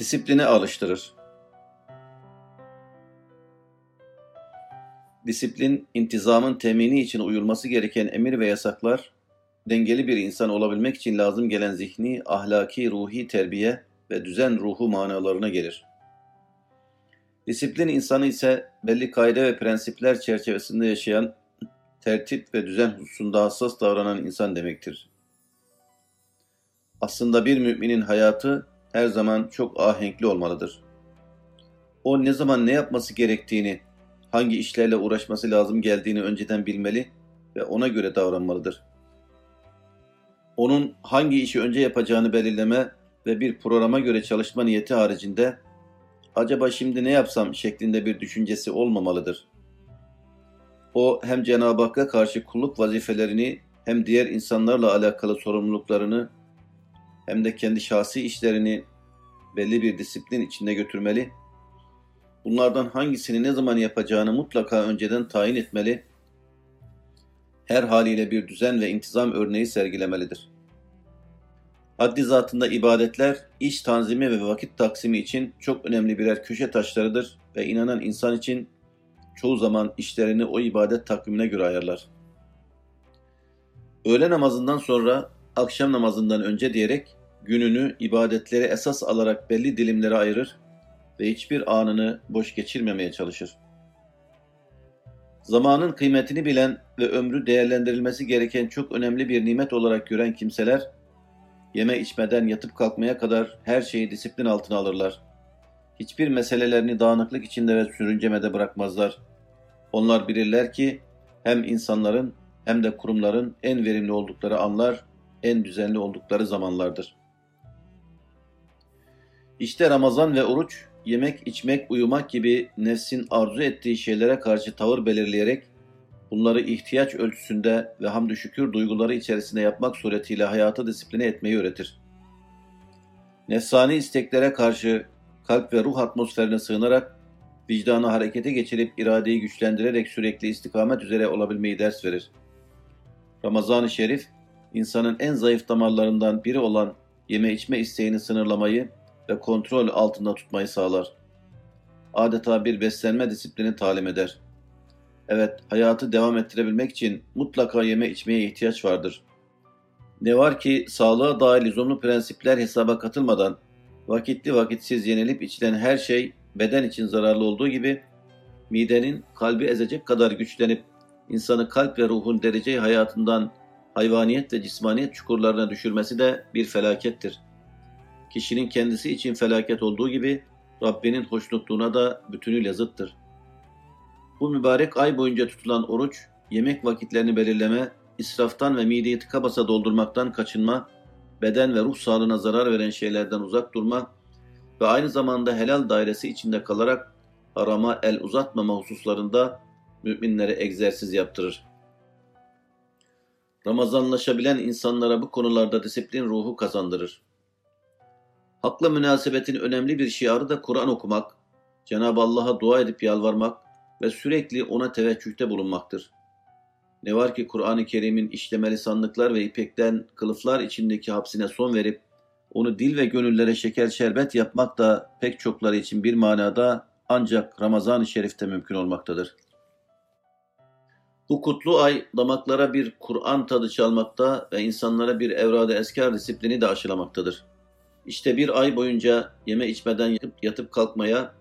Disipline alıştırır. Disiplin, intizamın temini için uyulması gereken emir ve yasaklar, dengeli bir insan olabilmek için lazım gelen zihni, ahlaki, ruhi terbiye ve düzen ruhu manalarına gelir. Disiplin insanı ise belli kaide ve prensipler çerçevesinde yaşayan, tertip ve düzen hususunda hassas davranan insan demektir. Aslında bir müminin hayatı her zaman çok ahenkli olmalıdır. O ne zaman ne yapması gerektiğini, hangi işlerle uğraşması lazım geldiğini önceden bilmeli ve ona göre davranmalıdır. Onun hangi işi önce yapacağını belirleme ve bir programa göre çalışma niyeti haricinde acaba şimdi ne yapsam şeklinde bir düşüncesi olmamalıdır. O hem Cenab-ı Hakk'a karşı kulluk vazifelerini hem diğer insanlarla alakalı sorumluluklarını hem de kendi şahsi işlerini belli bir disiplin içinde götürmeli. Bunlardan hangisini ne zaman yapacağını mutlaka önceden tayin etmeli. Her haliyle bir düzen ve intizam örneği sergilemelidir. Haddi zatında ibadetler, iş tanzimi ve vakit taksimi için çok önemli birer köşe taşlarıdır ve inanan insan için çoğu zaman işlerini o ibadet takvimine göre ayarlar. Öğle namazından sonra akşam namazından önce diyerek gününü ibadetleri esas alarak belli dilimlere ayırır ve hiçbir anını boş geçirmemeye çalışır. Zamanın kıymetini bilen ve ömrü değerlendirilmesi gereken çok önemli bir nimet olarak gören kimseler, yeme içmeden yatıp kalkmaya kadar her şeyi disiplin altına alırlar. Hiçbir meselelerini dağınıklık içinde ve sürüncemede bırakmazlar. Onlar bilirler ki hem insanların hem de kurumların en verimli oldukları anlar, en düzenli oldukları zamanlardır. İşte Ramazan ve oruç, yemek, içmek, uyumak gibi nefsin arzu ettiği şeylere karşı tavır belirleyerek bunları ihtiyaç ölçüsünde ve hamdü şükür duyguları içerisinde yapmak suretiyle hayatı disipline etmeyi öğretir. Nefsani isteklere karşı kalp ve ruh atmosferine sığınarak vicdanı harekete geçirip iradeyi güçlendirerek sürekli istikamet üzere olabilmeyi ders verir. Ramazan-ı Şerif, insanın en zayıf damarlarından biri olan yeme içme isteğini sınırlamayı ve kontrol altında tutmayı sağlar. Adeta bir beslenme disiplini talim eder. Evet, hayatı devam ettirebilmek için mutlaka yeme içmeye ihtiyaç vardır. Ne var ki sağlığa dair lüzumlu prensipler hesaba katılmadan vakitli vakitsiz yenilip içilen her şey beden için zararlı olduğu gibi midenin kalbi ezecek kadar güçlenip insanı kalp ve ruhun dereceyi hayatından hayvaniyet ve cismaniyet çukurlarına düşürmesi de bir felakettir.'' Kişinin kendisi için felaket olduğu gibi Rabbinin hoşnutluğuna da bütünüyle zıttır. Bu mübarek ay boyunca tutulan oruç, yemek vakitlerini belirleme, israftan ve mideyi tıka basa doldurmaktan kaçınma, beden ve ruh sağlığına zarar veren şeylerden uzak durma ve aynı zamanda helal dairesi içinde kalarak arama el uzatmama hususlarında müminlere egzersiz yaptırır. Ramazanlaşabilen insanlara bu konularda disiplin ruhu kazandırır. Hakla münasebetin önemli bir şiarı da Kur'an okumak, Cenab-ı Allah'a dua edip yalvarmak ve sürekli ona teveccühte bulunmaktır. Ne var ki Kur'an-ı Kerim'in işlemeli sandıklar ve ipekten kılıflar içindeki hapsine son verip onu dil ve gönüllere şeker şerbet yapmak da pek çokları için bir manada ancak Ramazan-ı Şerif'te mümkün olmaktadır. Bu kutlu ay damaklara bir Kur'an tadı çalmakta ve insanlara bir evrada eskar disiplini de aşılamaktadır. İşte bir ay boyunca yeme içmeden yatıp, yatıp kalkmaya,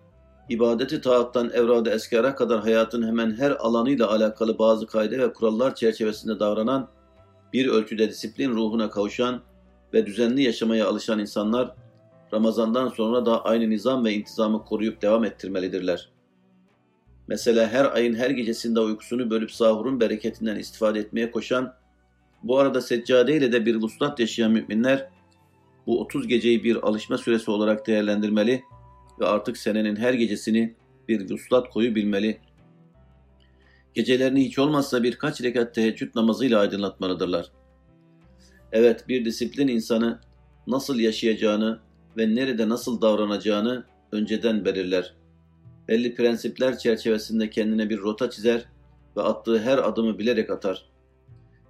ibadeti taattan evrada eskara kadar hayatın hemen her alanıyla alakalı bazı kaide ve kurallar çerçevesinde davranan, bir ölçüde disiplin ruhuna kavuşan ve düzenli yaşamaya alışan insanlar, Ramazan'dan sonra da aynı nizam ve intizamı koruyup devam ettirmelidirler. Mesela her ayın her gecesinde uykusunu bölüp sahurun bereketinden istifade etmeye koşan, bu arada seccade ile de bir vuslat yaşayan müminler, bu 30 geceyi bir alışma süresi olarak değerlendirmeli ve artık senenin her gecesini bir vuslat koyu bilmeli. Gecelerini hiç olmazsa birkaç rekat teheccüd namazıyla aydınlatmalıdırlar. Evet bir disiplin insanı nasıl yaşayacağını ve nerede nasıl davranacağını önceden belirler. Belli prensipler çerçevesinde kendine bir rota çizer ve attığı her adımı bilerek atar.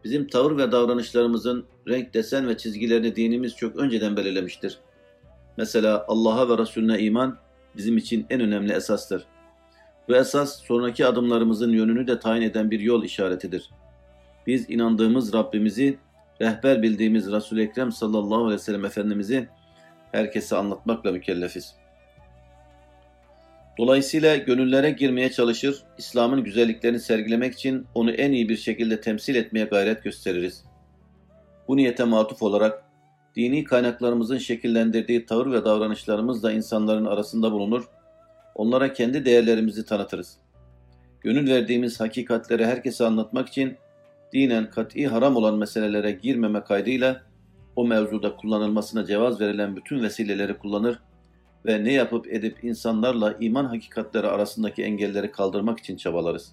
Bizim tavır ve davranışlarımızın renk, desen ve çizgilerini dinimiz çok önceden belirlemiştir. Mesela Allah'a ve Resulüne iman bizim için en önemli esastır. Bu esas sonraki adımlarımızın yönünü de tayin eden bir yol işaretidir. Biz inandığımız Rabbimizi, rehber bildiğimiz Resul-i Ekrem sallallahu aleyhi ve sellem Efendimiz'i herkese anlatmakla mükellefiz. Dolayısıyla gönüllere girmeye çalışır, İslam'ın güzelliklerini sergilemek için onu en iyi bir şekilde temsil etmeye gayret gösteririz. Bu niyete matuf olarak dini kaynaklarımızın şekillendirdiği tavır ve davranışlarımızla insanların arasında bulunur, onlara kendi değerlerimizi tanıtırız. Gönül verdiğimiz hakikatleri herkese anlatmak için dinen kat'i haram olan meselelere girmeme kaydıyla o mevzuda kullanılmasına cevaz verilen bütün vesileleri kullanır ve ne yapıp edip insanlarla iman hakikatleri arasındaki engelleri kaldırmak için çabalarız.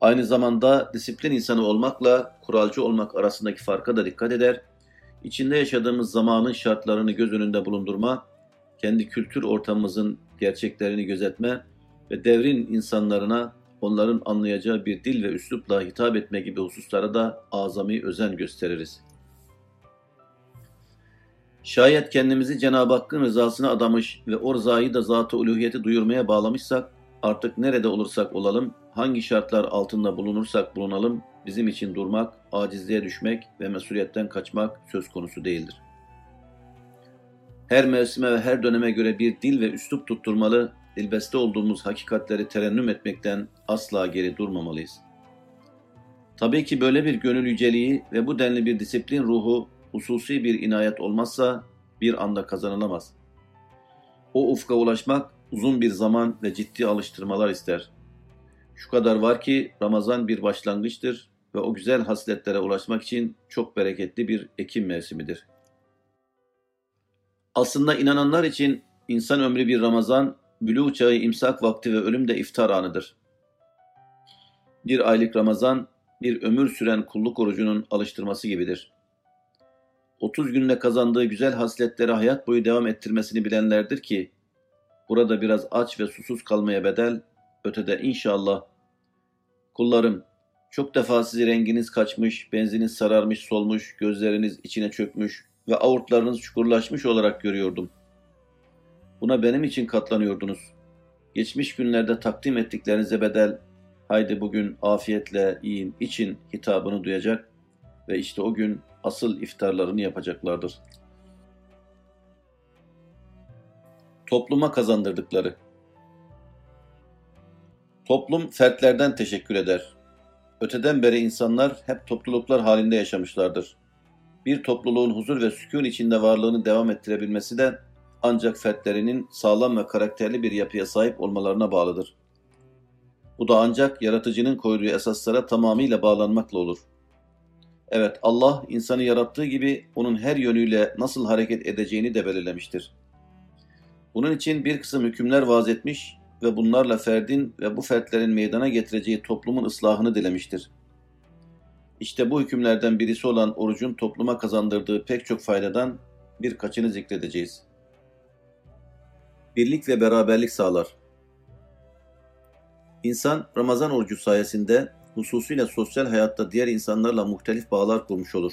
Aynı zamanda disiplin insanı olmakla kuralcı olmak arasındaki farka da dikkat eder, içinde yaşadığımız zamanın şartlarını göz önünde bulundurma, kendi kültür ortamımızın gerçeklerini gözetme ve devrin insanlarına onların anlayacağı bir dil ve üslupla hitap etme gibi hususlara da azami özen gösteririz. Şayet kendimizi Cenab-ı Hakk'ın rızasına adamış ve o rızayı da zat-ı uluhiyeti duyurmaya bağlamışsak, artık nerede olursak olalım, hangi şartlar altında bulunursak bulunalım, bizim için durmak, acizliğe düşmek ve mesuliyetten kaçmak söz konusu değildir. Her mevsime ve her döneme göre bir dil ve üslup tutturmalı, dilbeste olduğumuz hakikatleri terennüm etmekten asla geri durmamalıyız. Tabii ki böyle bir gönül yüceliği ve bu denli bir disiplin ruhu hususi bir inayet olmazsa bir anda kazanılamaz. O ufka ulaşmak uzun bir zaman ve ciddi alıştırmalar ister. Şu kadar var ki Ramazan bir başlangıçtır ve o güzel hasletlere ulaşmak için çok bereketli bir ekim mevsimidir. Aslında inananlar için insan ömrü bir Ramazan, bülü çağı imsak vakti ve ölüm de iftar anıdır. Bir aylık Ramazan, bir ömür süren kulluk orucunun alıştırması gibidir. 30 günde kazandığı güzel hasletleri hayat boyu devam ettirmesini bilenlerdir ki, burada biraz aç ve susuz kalmaya bedel, ötede inşallah. Kullarım, çok defa sizi renginiz kaçmış, benziniz sararmış, solmuş, gözleriniz içine çökmüş ve avurtlarınız çukurlaşmış olarak görüyordum. Buna benim için katlanıyordunuz. Geçmiş günlerde takdim ettiklerinize bedel, haydi bugün afiyetle yiyin, için hitabını duyacak ve işte o gün asıl iftarlarını yapacaklardır. Topluma kazandırdıkları Toplum fertlerden teşekkür eder. Öteden beri insanlar hep topluluklar halinde yaşamışlardır. Bir topluluğun huzur ve sükun içinde varlığını devam ettirebilmesi de ancak fertlerinin sağlam ve karakterli bir yapıya sahip olmalarına bağlıdır. Bu da ancak yaratıcının koyduğu esaslara tamamıyla bağlanmakla olur. Evet Allah insanı yarattığı gibi onun her yönüyle nasıl hareket edeceğini de belirlemiştir. Bunun için bir kısım hükümler vaz etmiş ve bunlarla ferdin ve bu fertlerin meydana getireceği toplumun ıslahını dilemiştir. İşte bu hükümlerden birisi olan orucun topluma kazandırdığı pek çok faydadan birkaçını zikredeceğiz. Birlik ve beraberlik sağlar. İnsan Ramazan orucu sayesinde hususuyla sosyal hayatta diğer insanlarla muhtelif bağlar kurmuş olur.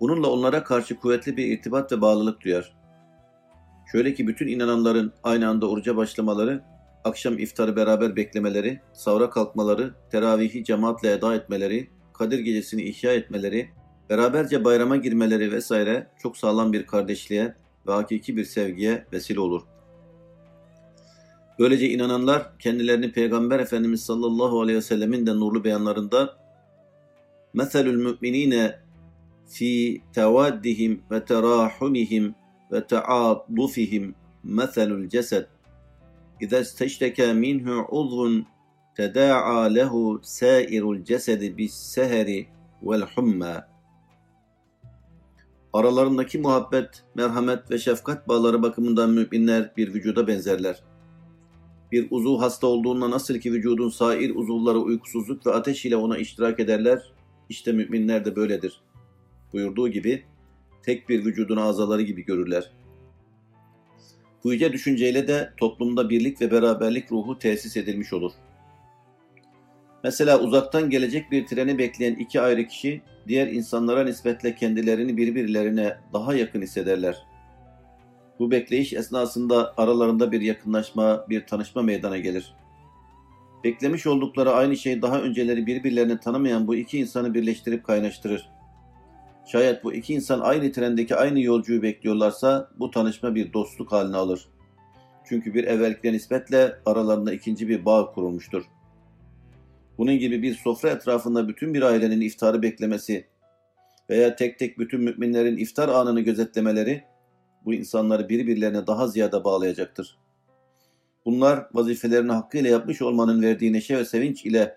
Bununla onlara karşı kuvvetli bir irtibat ve bağlılık duyar. Şöyle ki bütün inananların aynı anda oruca başlamaları, akşam iftarı beraber beklemeleri, savra kalkmaları, teravihi cemaatle eda etmeleri, Kadir gecesini ihya etmeleri, beraberce bayrama girmeleri vesaire çok sağlam bir kardeşliğe ve hakiki bir sevgiye vesile olur.'' Böylece inananlar kendilerini Peygamber Efendimiz sallallahu aleyhi ve sellemin de nurlu beyanlarında Meselül müminine fi tevaddihim ve terahumihim ve taadufihim meselül cesed İza isteşteke minhu uzvun teda'a lehu sairul cesedi bis seheri vel humma Aralarındaki muhabbet, merhamet ve şefkat bağları bakımından müminler bir vücuda benzerler. Bir uzuv hasta olduğunda nasıl ki vücudun sair uzuvları uykusuzluk ve ateş ile ona iştirak ederler, işte müminler de böyledir. Buyurduğu gibi tek bir vücudun azaları gibi görürler. Bu yüce düşünceyle de toplumda birlik ve beraberlik ruhu tesis edilmiş olur. Mesela uzaktan gelecek bir treni bekleyen iki ayrı kişi diğer insanlara nispetle kendilerini birbirlerine daha yakın hissederler. Bu bekleyiş esnasında aralarında bir yakınlaşma, bir tanışma meydana gelir. Beklemiş oldukları aynı şey daha önceleri birbirlerini tanımayan bu iki insanı birleştirip kaynaştırır. Şayet bu iki insan aynı trendeki aynı yolcuyu bekliyorlarsa bu tanışma bir dostluk haline alır. Çünkü bir evvelkine nispetle aralarında ikinci bir bağ kurulmuştur. Bunun gibi bir sofra etrafında bütün bir ailenin iftarı beklemesi veya tek tek bütün müminlerin iftar anını gözetlemeleri bu insanları birbirlerine daha ziyade bağlayacaktır. Bunlar vazifelerini hakkıyla yapmış olmanın verdiği neşe ve sevinç ile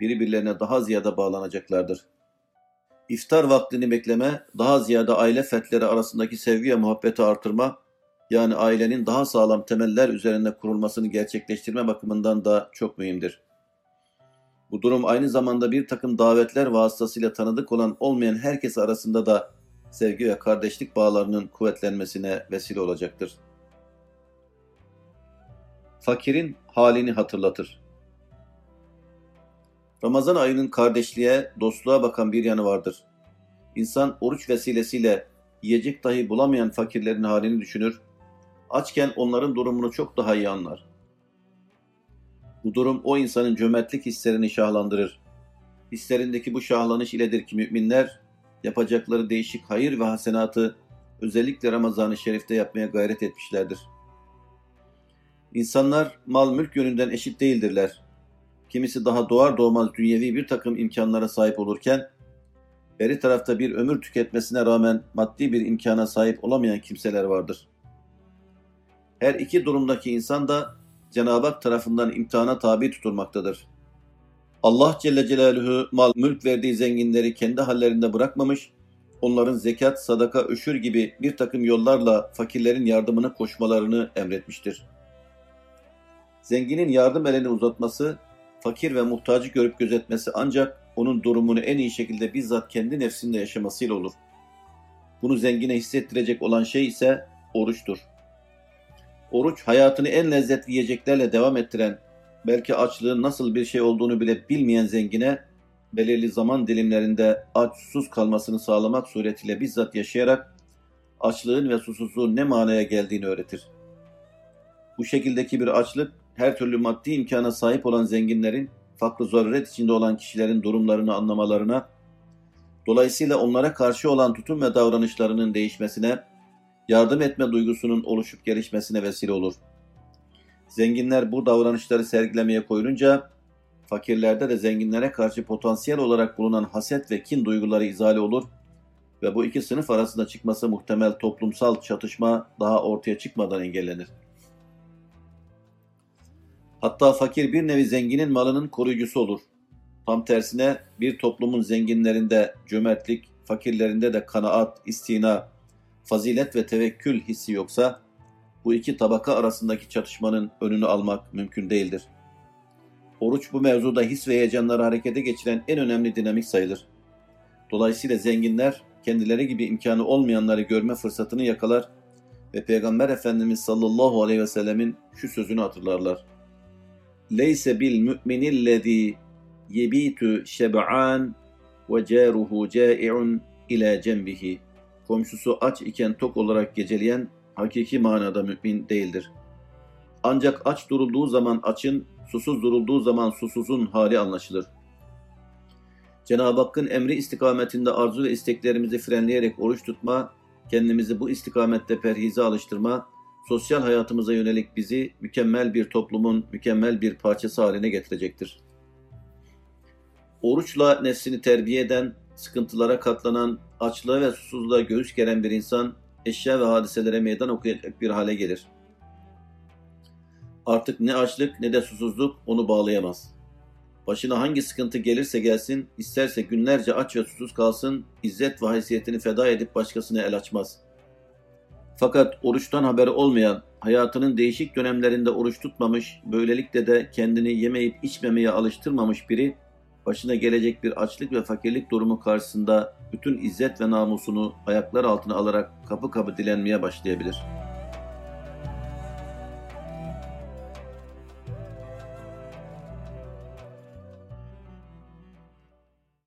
birbirlerine daha ziyade bağlanacaklardır. İftar vaktini bekleme, daha ziyade aile fertleri arasındaki sevgi ve muhabbeti artırma, yani ailenin daha sağlam temeller üzerinde kurulmasını gerçekleştirme bakımından da çok mühimdir. Bu durum aynı zamanda bir takım davetler vasıtasıyla tanıdık olan olmayan herkes arasında da sevgi ve kardeşlik bağlarının kuvvetlenmesine vesile olacaktır. Fakirin halini hatırlatır. Ramazan ayının kardeşliğe, dostluğa bakan bir yanı vardır. İnsan oruç vesilesiyle yiyecek dahi bulamayan fakirlerin halini düşünür, açken onların durumunu çok daha iyi anlar. Bu durum o insanın cömertlik hislerini şahlandırır. Hislerindeki bu şahlanış iledir ki müminler yapacakları değişik hayır ve hasenatı özellikle Ramazan-ı Şerif'te yapmaya gayret etmişlerdir. İnsanlar mal mülk yönünden eşit değildirler. Kimisi daha doğar doğmaz dünyevi bir takım imkanlara sahip olurken, beri tarafta bir ömür tüketmesine rağmen maddi bir imkana sahip olamayan kimseler vardır. Her iki durumdaki insan da Cenab-ı Hak tarafından imtihana tabi tutulmaktadır. Allah Celle Celaluhu mal mülk verdiği zenginleri kendi hallerinde bırakmamış, onların zekat, sadaka, öşür gibi bir takım yollarla fakirlerin yardımını koşmalarını emretmiştir. Zenginin yardım elini uzatması, fakir ve muhtacı görüp gözetmesi ancak onun durumunu en iyi şekilde bizzat kendi nefsinde yaşamasıyla olur. Bunu zengine hissettirecek olan şey ise oruçtur. Oruç hayatını en lezzetli yiyeceklerle devam ettiren, belki açlığın nasıl bir şey olduğunu bile bilmeyen zengine belirli zaman dilimlerinde aç susuz kalmasını sağlamak suretiyle bizzat yaşayarak açlığın ve susuzluğun ne manaya geldiğini öğretir. Bu şekildeki bir açlık her türlü maddi imkana sahip olan zenginlerin farklı zaruret içinde olan kişilerin durumlarını anlamalarına, dolayısıyla onlara karşı olan tutum ve davranışlarının değişmesine, yardım etme duygusunun oluşup gelişmesine vesile olur. Zenginler bu davranışları sergilemeye koyulunca, fakirlerde de zenginlere karşı potansiyel olarak bulunan haset ve kin duyguları izale olur ve bu iki sınıf arasında çıkması muhtemel toplumsal çatışma daha ortaya çıkmadan engellenir. Hatta fakir bir nevi zenginin malının koruyucusu olur. Tam tersine bir toplumun zenginlerinde cömertlik, fakirlerinde de kanaat, istina, fazilet ve tevekkül hissi yoksa bu iki tabaka arasındaki çatışmanın önünü almak mümkün değildir. Oruç bu mevzuda his ve heyecanları harekete geçiren en önemli dinamik sayılır. Dolayısıyla zenginler kendileri gibi imkanı olmayanları görme fırsatını yakalar ve Peygamber Efendimiz sallallahu aleyhi ve sellemin şu sözünü hatırlarlar. Leyse bil mü'minillezî yebitu şeb'an ve câruhu câi'un ila cembihi. Komşusu aç iken tok olarak geceleyen hakiki manada mümin değildir. Ancak aç durulduğu zaman açın, susuz durulduğu zaman susuzun hali anlaşılır. Cenab-ı Hakk'ın emri istikametinde arzu ve isteklerimizi frenleyerek oruç tutma, kendimizi bu istikamette perhize alıştırma, sosyal hayatımıza yönelik bizi mükemmel bir toplumun mükemmel bir parçası haline getirecektir. Oruçla nefsini terbiye eden, sıkıntılara katlanan, açlığa ve susuzluğa göğüs geren bir insan, eşya ve hadiselere meydan okuyacak bir hale gelir. Artık ne açlık ne de susuzluk onu bağlayamaz. Başına hangi sıkıntı gelirse gelsin, isterse günlerce aç ve susuz kalsın, izzet ve haysiyetini feda edip başkasına el açmaz. Fakat oruçtan haberi olmayan, hayatının değişik dönemlerinde oruç tutmamış, böylelikle de kendini yemeyip içmemeye alıştırmamış biri, başına gelecek bir açlık ve fakirlik durumu karşısında bütün izzet ve namusunu ayaklar altına alarak kapı kapı dilenmeye başlayabilir.''